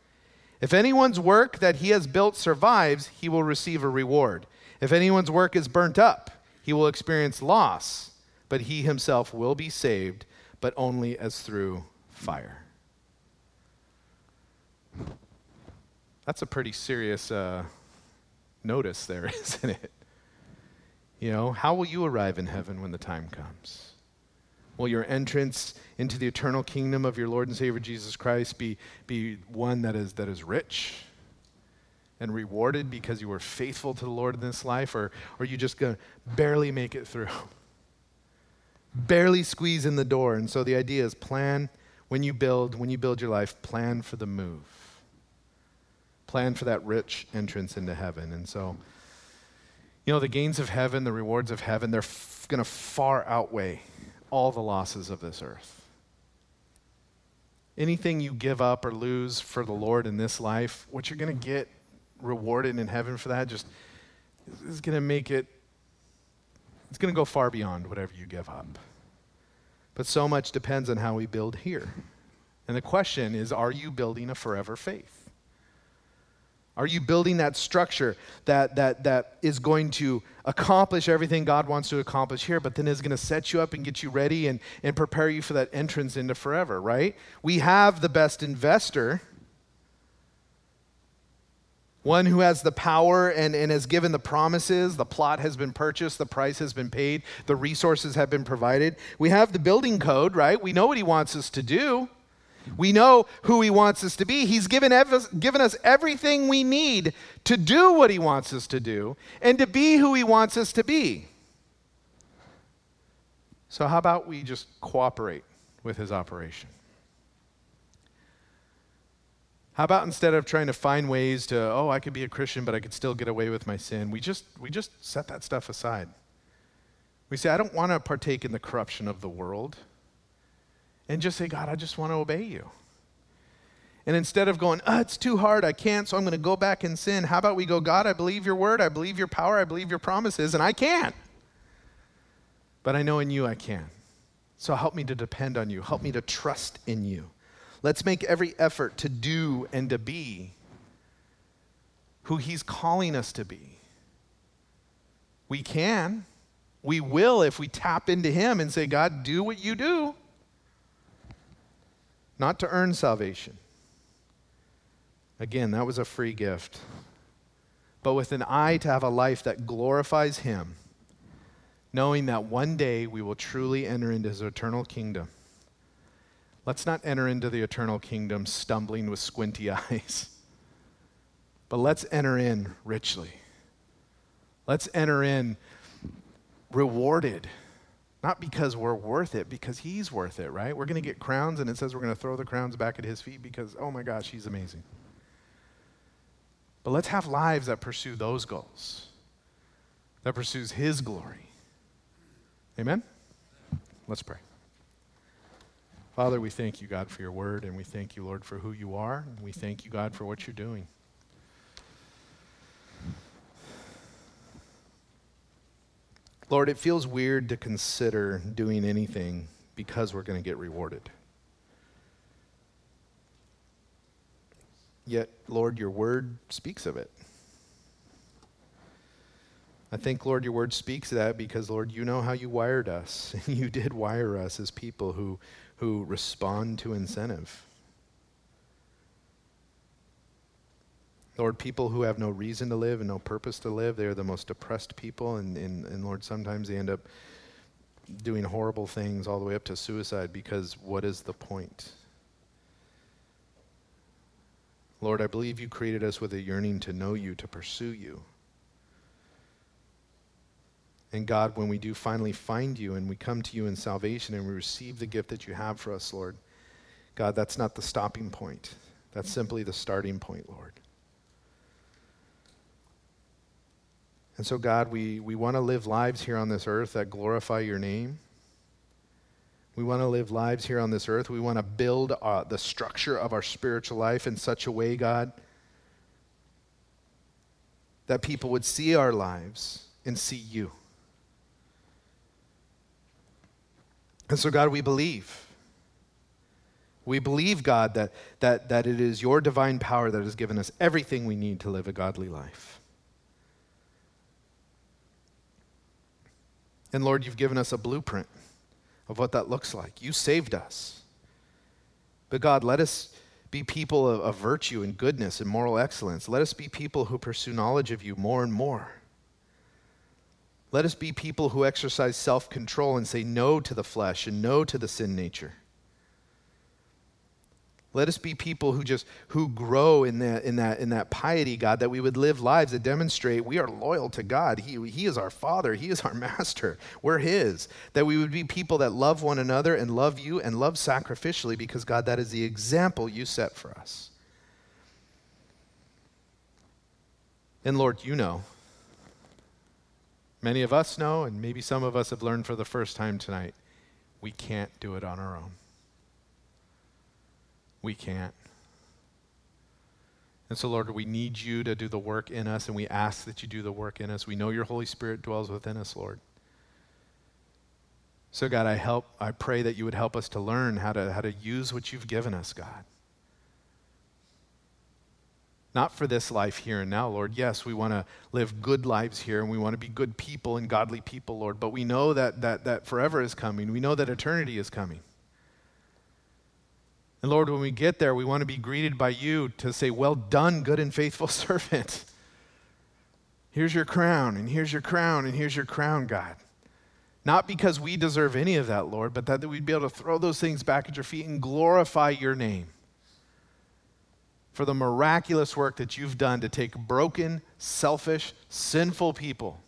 If anyone's work that he has built survives, he will receive a reward. If anyone's work is burnt up, he will experience loss, but he himself will be saved, but only as through fire. That's a pretty serious uh, notice there, isn't it? You know, how will you arrive in heaven when the time comes? Will your entrance into the eternal kingdom of your Lord and Savior Jesus Christ be, be one that is, that is rich and rewarded because you were faithful to the Lord in this life, or, are you just to barely make it through? barely squeeze in the door. And so the idea is plan when you build, when you build your life, plan for the move. Plan for that rich entrance into heaven. And so, you know, the gains of heaven, the rewards of heaven, they're f- going to far outweigh all the losses of this earth. Anything you give up or lose for the Lord in this life, what you're going to get rewarded in heaven for that just is going to make it, it's going to go far beyond whatever you give up. But so much depends on how we build here. And the question is are you building a forever faith? Are you building that structure that, that, that is going to accomplish everything God wants to accomplish here, but then is going to set you up and get you ready and, and prepare you for that entrance into forever, right? We have the best investor, one who has the power and, and has given the promises. The plot has been purchased, the price has been paid, the resources have been provided. We have the building code, right? We know what he wants us to do. We know who He wants us to be. He's given, ev- given us everything we need to do what He wants us to do and to be who He wants us to be. So, how about we just cooperate with His operation? How about instead of trying to find ways to, oh, I could be a Christian, but I could still get away with my sin, we just, we just set that stuff aside. We say, I don't want to partake in the corruption of the world and just say, God, I just want to obey you. And instead of going, oh, it's too hard, I can't, so I'm going to go back and sin, how about we go, God, I believe your word, I believe your power, I believe your promises, and I can. But I know in you I can. So help me to depend on you, help me to trust in you. Let's make every effort to do and to be who He's calling us to be. We can. We will if we tap into Him and say, God, do what you do not to earn salvation. Again, that was a free gift. But with an eye to have a life that glorifies Him, knowing that one day we will truly enter into His eternal kingdom. Let's not enter into the eternal kingdom stumbling with squinty eyes, but let's enter in richly. Let's enter in rewarded not because we're worth it, because he's worth it, right? We're going to get crowns, and it says we're going to throw the crowns back at his feet because, oh my gosh, he's amazing. But let's have lives that pursue those goals, that pursues his glory. Amen? Let's pray. Father, we thank you, God, for your word, and we thank you, Lord, for who you are, and we thank you, God, for what you're doing. Lord, it feels weird to consider doing anything because we're going to get rewarded. Yet, Lord, your word speaks of it. I think, Lord, your word speaks of that because, Lord, you know how you wired us. And you did wire us as people who, who respond to incentive. Lord, people who have no reason to live and no purpose to live, they are the most depressed people. And, and, and Lord, sometimes they end up doing horrible things all the way up to suicide because what is the point? Lord, I believe you created us with a yearning to know you, to pursue you. And God, when we do finally find you and we come to you in salvation and we receive the gift that you have for us, Lord, God, that's not the stopping point. That's simply the starting point, Lord. And so, God, we, we want to live lives here on this earth that glorify your name. We want to live lives here on this earth. We want to build uh, the structure of our spiritual life in such a way, God, that people would see our lives and see you. And so, God, we believe. We believe, God, that, that, that it is your divine power that has given us everything we need to live a godly life. And Lord, you've given us a blueprint of what that looks like. You saved us. But God, let us be people of, of, virtue and goodness and moral excellence. Let us be people who pursue knowledge of you more and more. Let us be people who exercise self control and say no to the flesh and no to the sin nature. Let us be people who just who grow in that in that in that piety, God, that we would live lives that demonstrate we are loyal to God. He, he is our Father, He is our Master. We're His. That we would be people that love one another and love you and love sacrificially because God, that is the example you set for us. And Lord, you know. Many of us know, and maybe some of us have learned for the first time tonight, we can't do it on our own we can't. And so, Lord, we need you to do the work in us, and we ask that you do the work in us. We know your Holy Spirit dwells within us, Lord. So, God, I help, I pray that you would help us to learn how to, how to use what you've given us, God. Not for this life here and now, Lord. Yes, we want to live good lives here and we want to be good people and godly people, Lord. But we know that, that, that forever is coming. We know that eternity is coming. And Lord, when we get there, we want to be greeted by you to say, Well done, good and faithful servant. Here's your crown, and here's your crown, and here's your crown, God. Not because we deserve any of that, Lord, but that we'd be able to throw those things back at your feet and glorify your name for the miraculous work that you've done to take broken, selfish, sinful people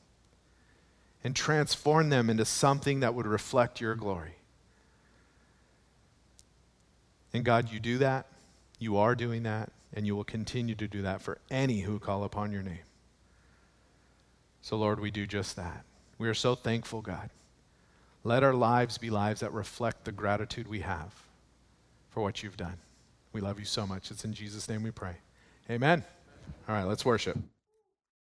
and transform them into something that would reflect your glory. And God, you do that. You are doing that. And you will continue to do that for any who call upon your name. So, Lord, we do just that. We are so thankful, God. Let our lives be lives that reflect the gratitude we have for what you've done. We love you so much. It's in Jesus' name we pray. Amen. All right, let's worship.